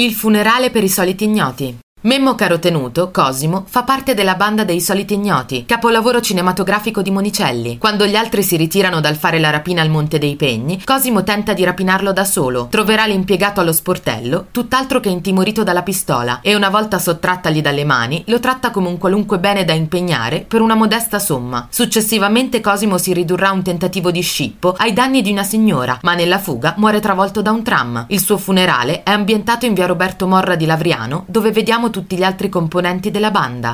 Il funerale per i soliti ignoti. Memmo Carotenuto, Cosimo, fa parte della banda dei soliti ignoti, capolavoro cinematografico di Monicelli. Quando gli altri si ritirano dal fare la rapina al Monte dei Pegni, Cosimo tenta di rapinarlo da solo. Troverà l'impiegato allo sportello, tutt'altro che intimorito dalla pistola, e una volta sottrattagli dalle mani, lo tratta come un qualunque bene da impegnare per una modesta somma. Successivamente Cosimo si ridurrà a un tentativo di scippo ai danni di una signora, ma nella fuga muore travolto da un tram. Il suo funerale è ambientato in via Roberto Morra di Lavriano, dove vediamo tutti gli altri componenti della banda.